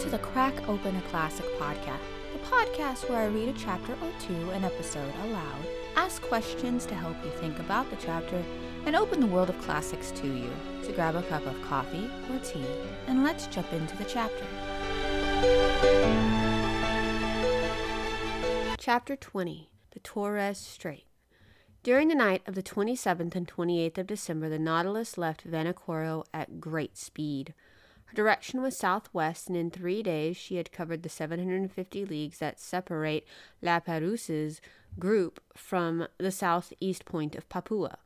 To the Crack Open a Classic podcast, the podcast where I read a chapter or two an episode aloud, ask questions to help you think about the chapter, and open the world of classics to you. So grab a cup of coffee or tea, and let's jump into the chapter. Chapter 20 The Torres Strait. During the night of the 27th and 28th of December, the Nautilus left Vanikoro at great speed. Her direction was southwest, and in three days she had covered the 750 leagues that separate La Perouse's group from the southeast point of Papua.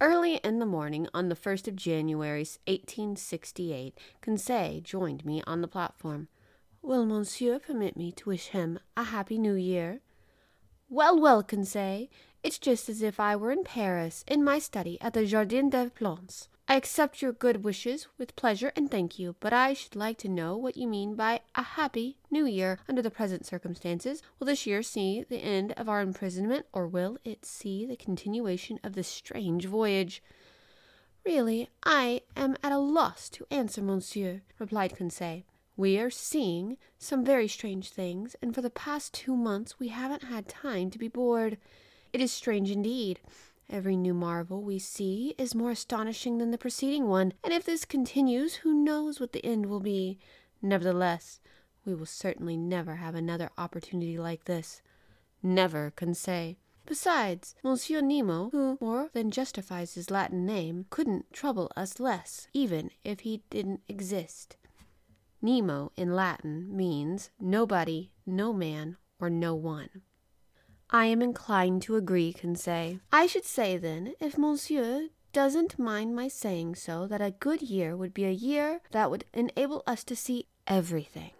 Early in the morning, on the 1st of January, 1868, Conseil joined me on the platform. Will Monsieur permit me to wish him a happy new year? Well, well, Conseil, it's just as if I were in Paris, in my study at the Jardin des Plantes. I accept your good wishes with pleasure and thank you, but I should like to know what you mean by a happy new year under the present circumstances. Will this year see the end of our imprisonment, or will it see the continuation of this strange voyage? Really, I am at a loss to answer, monsieur, replied Conseil. We are seeing some very strange things, and for the past two months we haven't had time to be bored. It is strange indeed. Every new marvel we see is more astonishing than the preceding one, and if this continues, who knows what the end will be? Nevertheless, we will certainly never have another opportunity like this. Never, Conseil. Besides, Monsieur Nemo, who more than justifies his Latin name, couldn't trouble us less, even if he didn't exist. Nemo in Latin means nobody, no man, or no one. I am inclined to agree, Conseil. I should say, then, if Monsieur doesn't mind my saying so, that a good year would be a year that would enable us to see everything.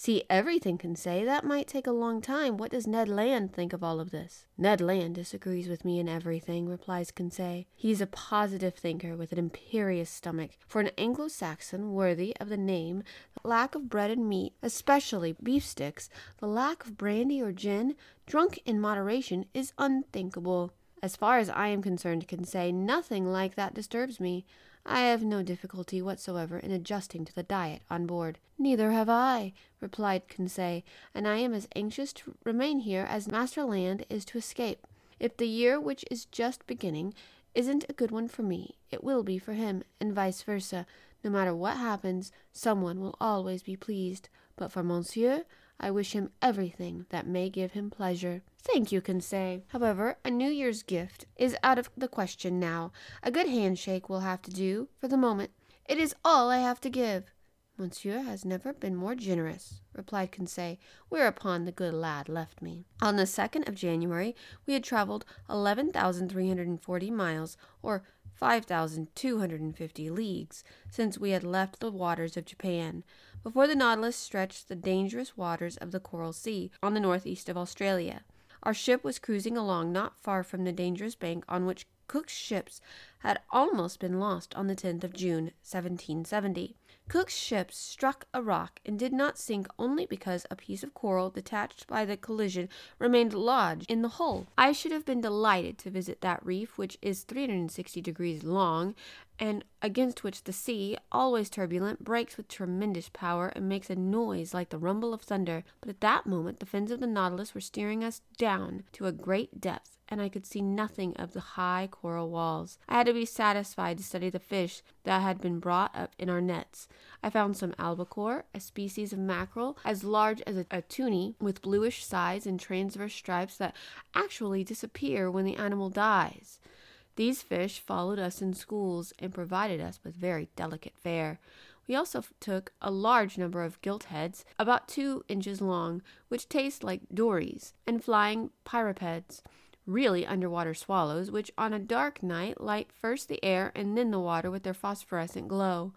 See everything, Conseil That might take a long time. What does Ned Land think of all of this? Ned Land disagrees with me in everything, replies Conseil. He's a positive thinker with an imperious stomach. For an Anglo Saxon worthy of the name, the lack of bread and meat, especially beefsteaks, the lack of brandy or gin, drunk in moderation, is unthinkable. As far as I am concerned, Conseil, nothing like that disturbs me. I have no difficulty whatsoever in adjusting to the diet on board. Neither have I, replied Conseil, and I am as anxious to remain here as Master Land is to escape. If the year which is just beginning isn't a good one for me, it will be for him, and vice versa. No matter what happens, someone will always be pleased. But for Monsieur, I wish him everything that may give him pleasure. Thank you, Conseil. However, a New Year's gift is out of the question now. A good handshake will have to do for the moment. It is all I have to give. Monsieur has never been more generous, replied Conseil, whereupon the good lad left me. On the 2nd of January, we had traveled 11,340 miles, or 5,250 leagues, since we had left the waters of Japan. Before the Nautilus stretched the dangerous waters of the Coral Sea on the northeast of Australia. Our ship was cruising along not far from the dangerous bank on which Cook's ships had almost been lost on the 10th of June, 1770. Cook's ship struck a rock and did not sink only because a piece of coral detached by the collision remained lodged in the hull. I should have been delighted to visit that reef, which is 360 degrees long, and against which the sea, always turbulent, breaks with tremendous power and makes a noise like the rumble of thunder. But at that moment the fins of the Nautilus were steering us down to a great depth, and I could see nothing of the high coral walls. I had to be satisfied to study the fish that had been brought up in our nets. I found some albacore, a species of mackerel as large as a, a tunny, with bluish sides and transverse stripes that actually disappear when the animal dies. These fish followed us in schools and provided us with very delicate fare. We also took a large number of gilt heads, about two inches long, which taste like dories, and flying pyropeds, really underwater swallows, which on a dark night light first the air and then the water with their phosphorescent glow.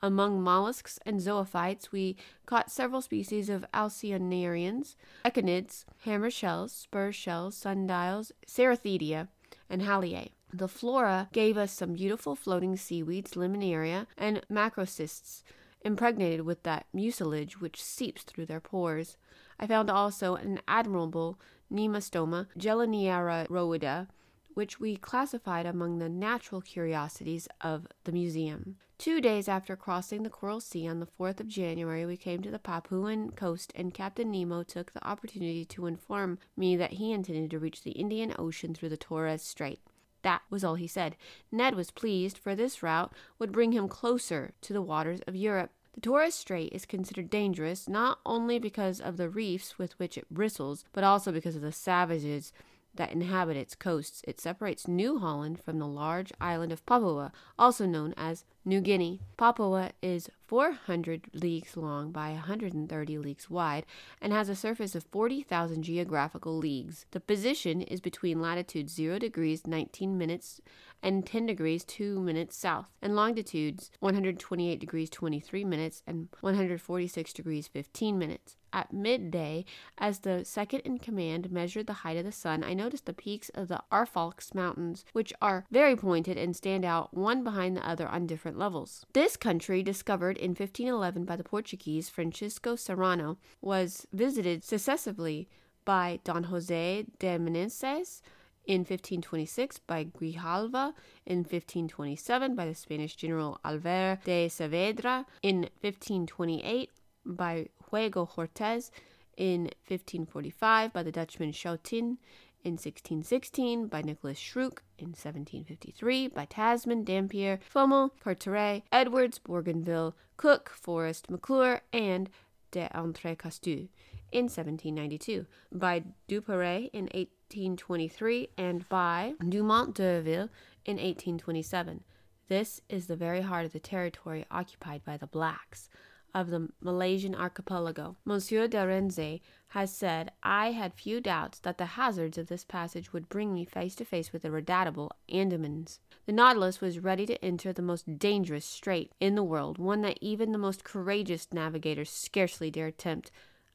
Among mollusks and zoophytes, we caught several species of alcyonarians, echinids, hammer shells, spur shells, sundials, cerathidia, and haliae. The flora gave us some beautiful floating seaweeds, laminaria, and macrocysts, impregnated with that mucilage which seeps through their pores. I found also an admirable Nemastoma gelaniaroida, which we classified among the natural curiosities of the museum. Two days after crossing the Coral Sea on the 4th of January, we came to the Papuan coast, and Captain Nemo took the opportunity to inform me that he intended to reach the Indian Ocean through the Torres Strait. That was all he said. Ned was pleased, for this route would bring him closer to the waters of Europe. The Torres Strait is considered dangerous not only because of the reefs with which it bristles, but also because of the savages that inhabit its coasts. It separates New Holland from the large island of Papua, also known as New Guinea. Papua is 400 leagues long by 130 leagues wide and has a surface of 40,000 geographical leagues. The position is between latitude 0 degrees 19 minutes and 10 degrees 2 minutes south, and longitudes 128 degrees 23 minutes and 146 degrees 15 minutes. At midday, as the second in command measured the height of the sun, I noticed the peaks of the Arfalx Mountains, which are very pointed and stand out one behind the other on different levels. This country, discovered in 1511 by the Portuguese Francisco Serrano, was visited successively by Don Jose de Meneses in 1526 by Grijalva, in 1527 by the Spanish general Alvar de Saavedra, in 1528 by Diego Cortes, in 1545 by the Dutchman Schouten, in 1616 by Nicholas Schroek, in 1753 by Tasman, Dampier, Fommel, Carteret, Edwards, Bougainville, Cook, Forrest, McClure, and de Entrecasteaux in 1792, by Duperrey in 1823, and by Dumont d'Urville in 1827. This is the very heart of the territory occupied by the blacks of the Malaysian archipelago. Monsieur de Rienzi has said, I had few doubts that the hazards of this passage would bring me face to face with the redoubtable Andamans. The Nautilus was ready to enter the most dangerous strait in the world, one that even the most courageous navigators scarcely dare attempt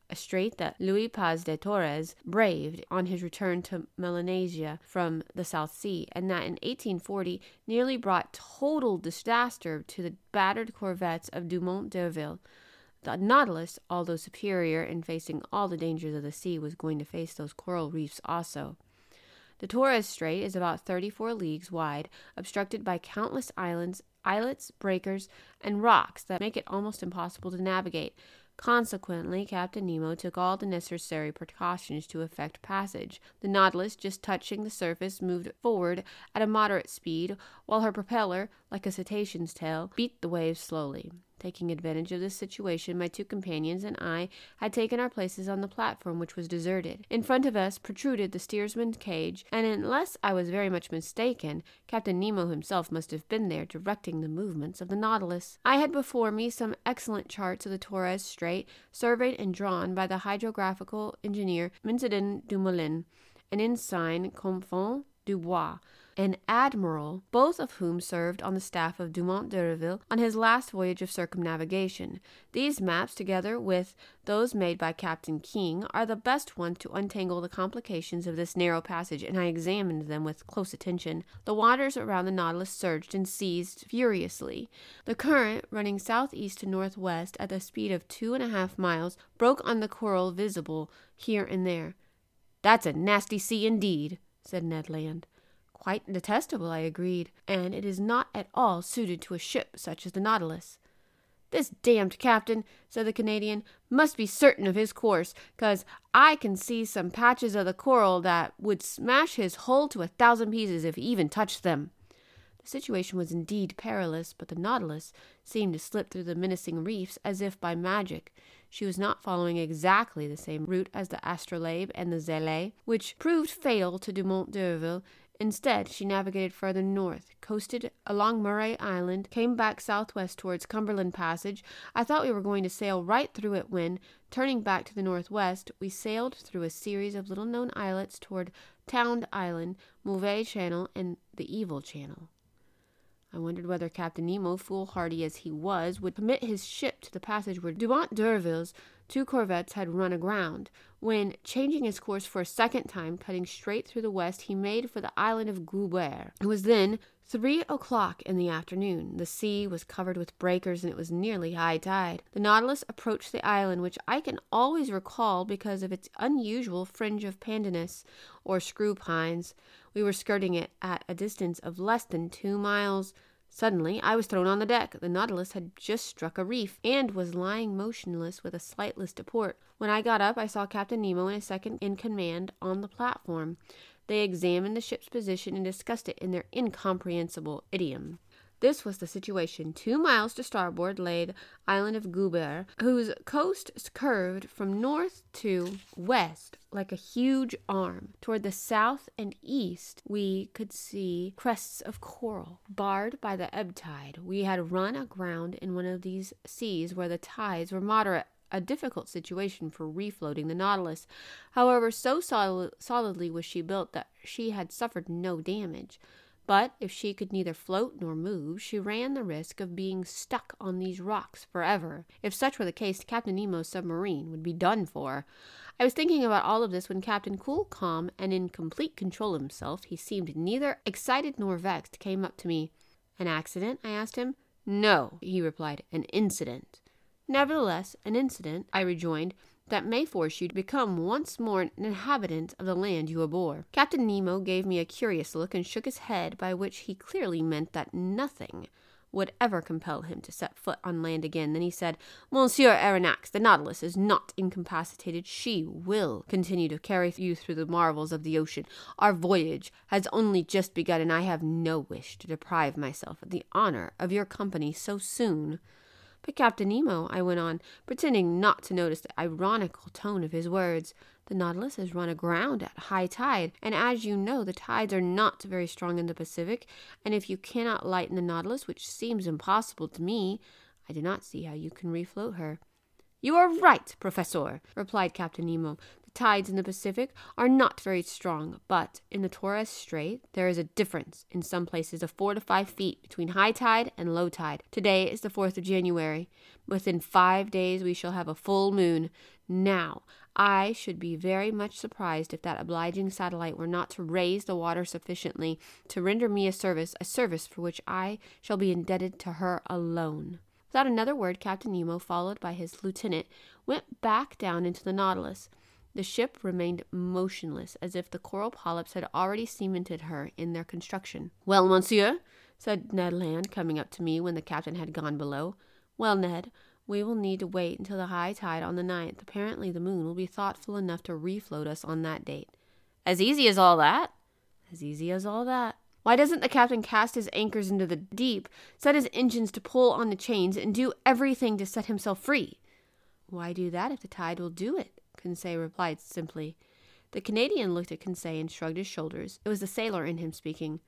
a strait that Luis Paz de Torres braved on his return to Melanesia from the South Sea, and that in 1840 nearly brought total disaster to the battered corvettes of Dumont d'Urville. The Nautilus, although superior in facing all the dangers of the sea, was going to face those coral reefs also. The Torres Strait is about 34 leagues wide, obstructed by countless islands, islets, breakers, and rocks that make it almost impossible to navigate. Consequently, Captain Nemo took all the necessary precautions to effect passage. The Nautilus, just touching the surface, moved forward at a moderate speed, while her propeller, like a cetacean's tail, beat the waves slowly. Taking advantage of this situation, my two companions and I had taken our places on the platform, which was deserted. In front of us protruded the steersman's cage, and unless I was very much mistaken, Captain Nemo himself must have been there directing the movements of the Nautilus. I had before me some excellent charts of the Torres Strait, surveyed and drawn by the hydrographical engineer Vincendon Dumoulin, and ensign Confont Dubois and Admiral, both of whom served on the staff of Dumont d'Urville on his last voyage of circumnavigation. These maps, together with those made by Captain King, are the best ones to untangle the complications of this narrow passage, and I examined them with close attention. The waters around the Nautilus surged and seized furiously. The current, running southeast to northwest at the speed of two and a half miles, broke on the coral visible here and there. That's a nasty sea indeed, said Ned Land. Quite detestable, I agreed, and it is not at all suited to a ship such as the Nautilus. This damned captain, said the Canadian, must be certain of his course, 'cause I can see some patches of the coral that would smash his hull to a thousand pieces if he even touched them. The situation was indeed perilous, but the Nautilus seemed to slip through the menacing reefs as if by magic. She was not following exactly the same route as the Astrolabe and the Zélé, which proved fatal to Dumont d'Urville Instead, she navigated further north, coasted along Murray Island, came back southwest towards Cumberland Passage. I thought we were going to sail right through it when, turning back to the northwest, we sailed through a series of little known islets toward Tound Island, Mauvais Channel, and the Evil Channel. I wondered whether Captain Nemo, foolhardy as he was, would permit his ship to the passage where Dumont d'Urville's two corvettes had run aground, when, changing his course for a second time, cutting straight through the west, he made for the island of Goubert. It was then three o'clock in the afternoon. The sea was covered with breakers and it was nearly high tide. The Nautilus approached the island, which I can always recall because of its unusual fringe of pandanus, or screw pines. We were skirting it at a distance of less than two miles. Suddenly, I was thrown on the deck. The Nautilus had just struck a reef and was lying motionless with a slight list to port. When I got up, I saw Captain Nemo and his second in command on the platform. They examined the ship's position and discussed it in their incomprehensible idiom. This was the situation. Two miles to starboard lay the island of Goubert, whose coast curved from north to west like a huge arm. Toward the south and east, we could see crests of coral, barred by the ebb tide. We had run aground in one of these seas where the tides were moderate a difficult situation for refloating the Nautilus. However, so sol- solidly was she built that she had suffered no damage. But if she could neither float nor move, she ran the risk of being stuck on these rocks forever. If such were the case, Captain Nemo's submarine would be done for. I was thinking about all of this when Captain Cool, calm, and in complete control of himself, he seemed neither excited nor vexed, came up to me. An accident? I asked him. No, he replied, an incident. Nevertheless, an incident, I rejoined, that may force you to become once more an inhabitant of the land you abhor. Captain Nemo gave me a curious look and shook his head, by which he clearly meant that nothing would ever compel him to set foot on land again. Then he said, Monsieur Aronnax, the Nautilus is not incapacitated. She will continue to carry you through the marvels of the ocean. Our voyage has only just begun, and I have no wish to deprive myself of the honor of your company so soon. But Captain Nemo, I went on, pretending not to notice the ironical tone of his words, the Nautilus has run aground at high tide, and as you know, the tides are not very strong in the Pacific, and if you cannot lighten the Nautilus, which seems impossible to me, I do not see how you can refloat her. You are right, Professor, replied Captain Nemo. Tides in the Pacific are not very strong, but in the Torres Strait there is a difference in some places of four to five feet between high tide and low tide. Today is the 4th of January. Within five days we shall have a full moon. Now, I should be very much surprised if that obliging satellite were not to raise the water sufficiently to render me a service, a service for which I shall be indebted to her alone. Without another word, Captain Nemo, followed by his lieutenant, went back down into the Nautilus. The ship remained motionless, as if the coral polyps had already cemented her in their construction. Well, monsieur, said Ned Land, coming up to me when the captain had gone below. Well, Ned, we will need to wait until the high tide on the ninth. Apparently, the moon will be thoughtful enough to refloat us on that date. As easy as all that? As easy as all that. Why doesn't the captain cast his anchors into the deep, set his engines to pull on the chains, and do everything to set himself free? Why do that if the tide will do it? Conseil replied simply. The Canadian looked at Conseil and shrugged his shoulders. It was the sailor in him speaking.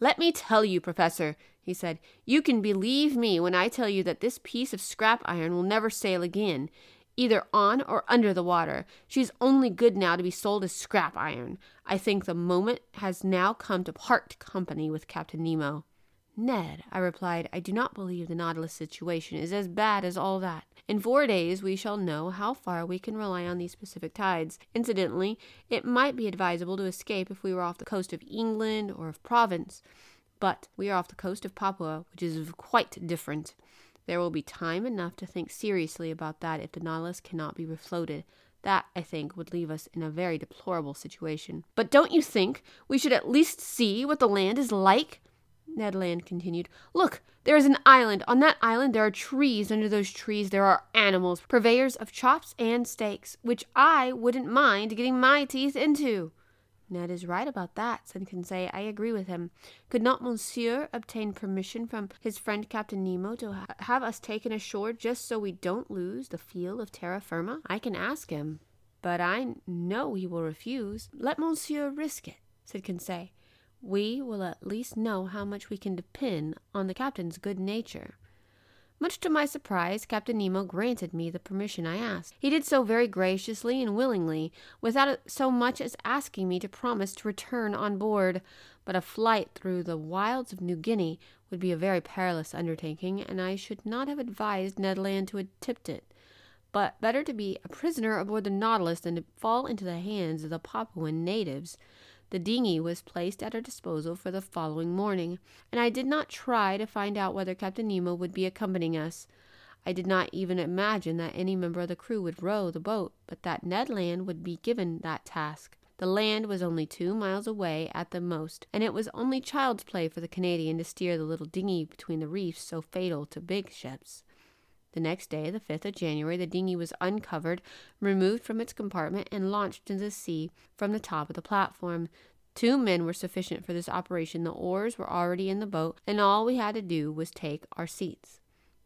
Let me tell you, Professor, he said, you can believe me when I tell you that this piece of scrap iron will never sail again either on or under the water. She's only good now to be sold as scrap iron. I think the moment has now come to part company with Captain Nemo. Ned, I replied, I do not believe the Nautilus situation is as bad as all that. In four days we shall know how far we can rely on these Pacific tides. Incidentally, it might be advisable to escape if we were off the coast of England or of Provence. But we are off the coast of Papua, which is quite different. There will be time enough to think seriously about that if the Nautilus cannot be refloated. That, I think, would leave us in a very deplorable situation. But don't you think we should at least see what the land is like? Ned Land continued. Look, there is an island. On that island there are trees. Under those trees there are animals, purveyors of chops and steaks, which I wouldn't mind getting my teeth into. Ned is right about that, said Conseil. I agree with him. Could not Monsieur obtain permission from his friend Captain Nemo to ha- have us taken ashore just so we don't lose the feel of terra firma? I can ask him, but I know he will refuse. Let Monsieur risk it, said Conseil. We will at least know how much we can depend on the captain's good nature. Much to my surprise, Captain Nemo granted me the permission I asked. He did so very graciously and willingly, without so much as asking me to promise to return on board. But a flight through the wilds of New Guinea would be a very perilous undertaking, and I should not have advised Ned Land to attempt it. but better to be a prisoner aboard the Nautilus than to fall into the hands of the Papuan natives. The dinghy was placed at our disposal for the following morning, and I did not try to find out whether Captain Nemo would be accompanying us. I did not even imagine that any member of the crew would row the boat, but that Ned Land would be given that task. The land was only two miles away at the most, and it was only child's play for the Canadian to steer the little dinghy between the reefs so fatal to big ships. The next day, the 5th of January, the dinghy was uncovered, removed from its compartment, and launched into the sea from the top of the platform. Two men were sufficient for this operation. The oars were already in the boat, and all we had to do was take our seats.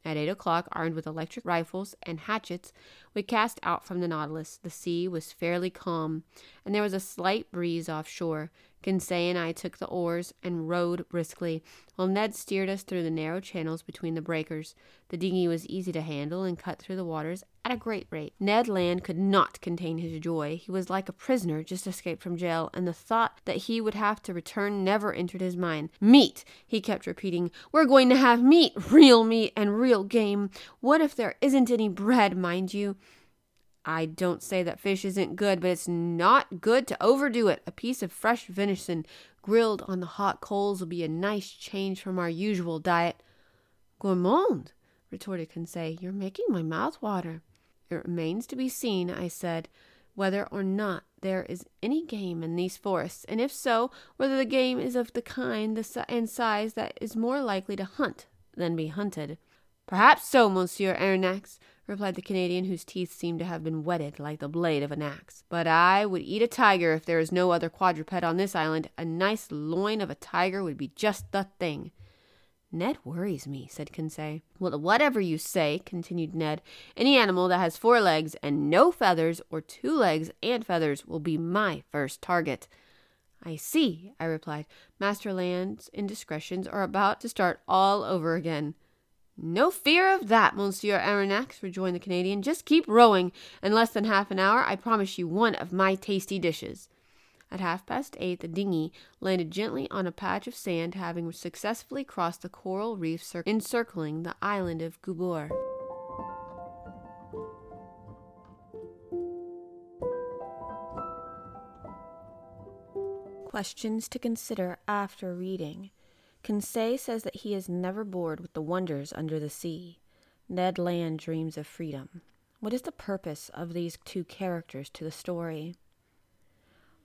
At eight o'clock, armed with electric rifles and hatchets, we cast out from the Nautilus. The sea was fairly calm, and there was a slight breeze offshore. Conseil and I took the oars and rowed briskly, while Ned steered us through the narrow channels between the breakers. The dinghy was easy to handle and cut through the waters at a great rate. Ned Land could not contain his joy. He was like a prisoner just escaped from jail, and the thought that he would have to return never entered his mind. Meat! he kept repeating. We're going to have meat! Real meat and real game! What if there isn't any bread, mind you? I don't say that fish isn't good, but it's not good to overdo it. A piece of fresh venison grilled on the hot coals will be a nice change from our usual diet. Gourmand, retorted Conseil, you're making my mouth water. It remains to be seen, I said, whether or not there is any game in these forests, and if so, whether the game is of the kind and size that is more likely to hunt than be hunted. Perhaps so, Monsieur Aronnax, replied the Canadian, whose teeth seemed to have been whetted like the blade of an axe. But I would eat a tiger if there is no other quadruped on this island. A nice loin of a tiger would be just the thing. Ned worries me, said Conseil. Well, whatever you say, continued Ned, any animal that has four legs and no feathers, or two legs and feathers, will be my first target. I see, I replied. Master Land's indiscretions are about to start all over again. No fear of that, Monsieur Aronnax, rejoined the Canadian. Just keep rowing. In less than half an hour, I promise you one of my tasty dishes. At half past eight, the dinghy landed gently on a patch of sand, having successfully crossed the coral reef encircling the island of Guebor. Questions to consider after reading. Conseil says that he is never bored with the wonders under the sea. Ned Land dreams of freedom. What is the purpose of these two characters to the story?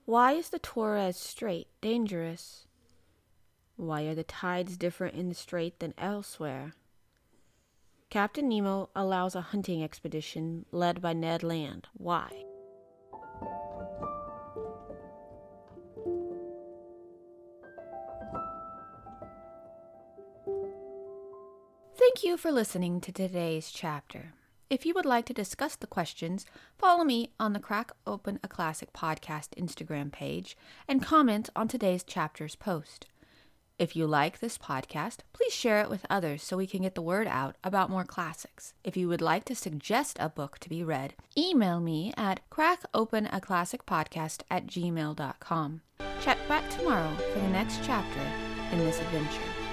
Why is the Torres Strait dangerous? Why are the tides different in the strait than elsewhere? Captain Nemo allows a hunting expedition led by Ned Land. Why? Thank you for listening to today's chapter. If you would like to discuss the questions, follow me on the Crack Open a Classic podcast Instagram page and comment on today's chapter's post. If you like this podcast, please share it with others so we can get the word out about more classics. If you would like to suggest a book to be read, email me at crackopenaclassicpodcast at gmail.com. Check back tomorrow for the next chapter in this adventure.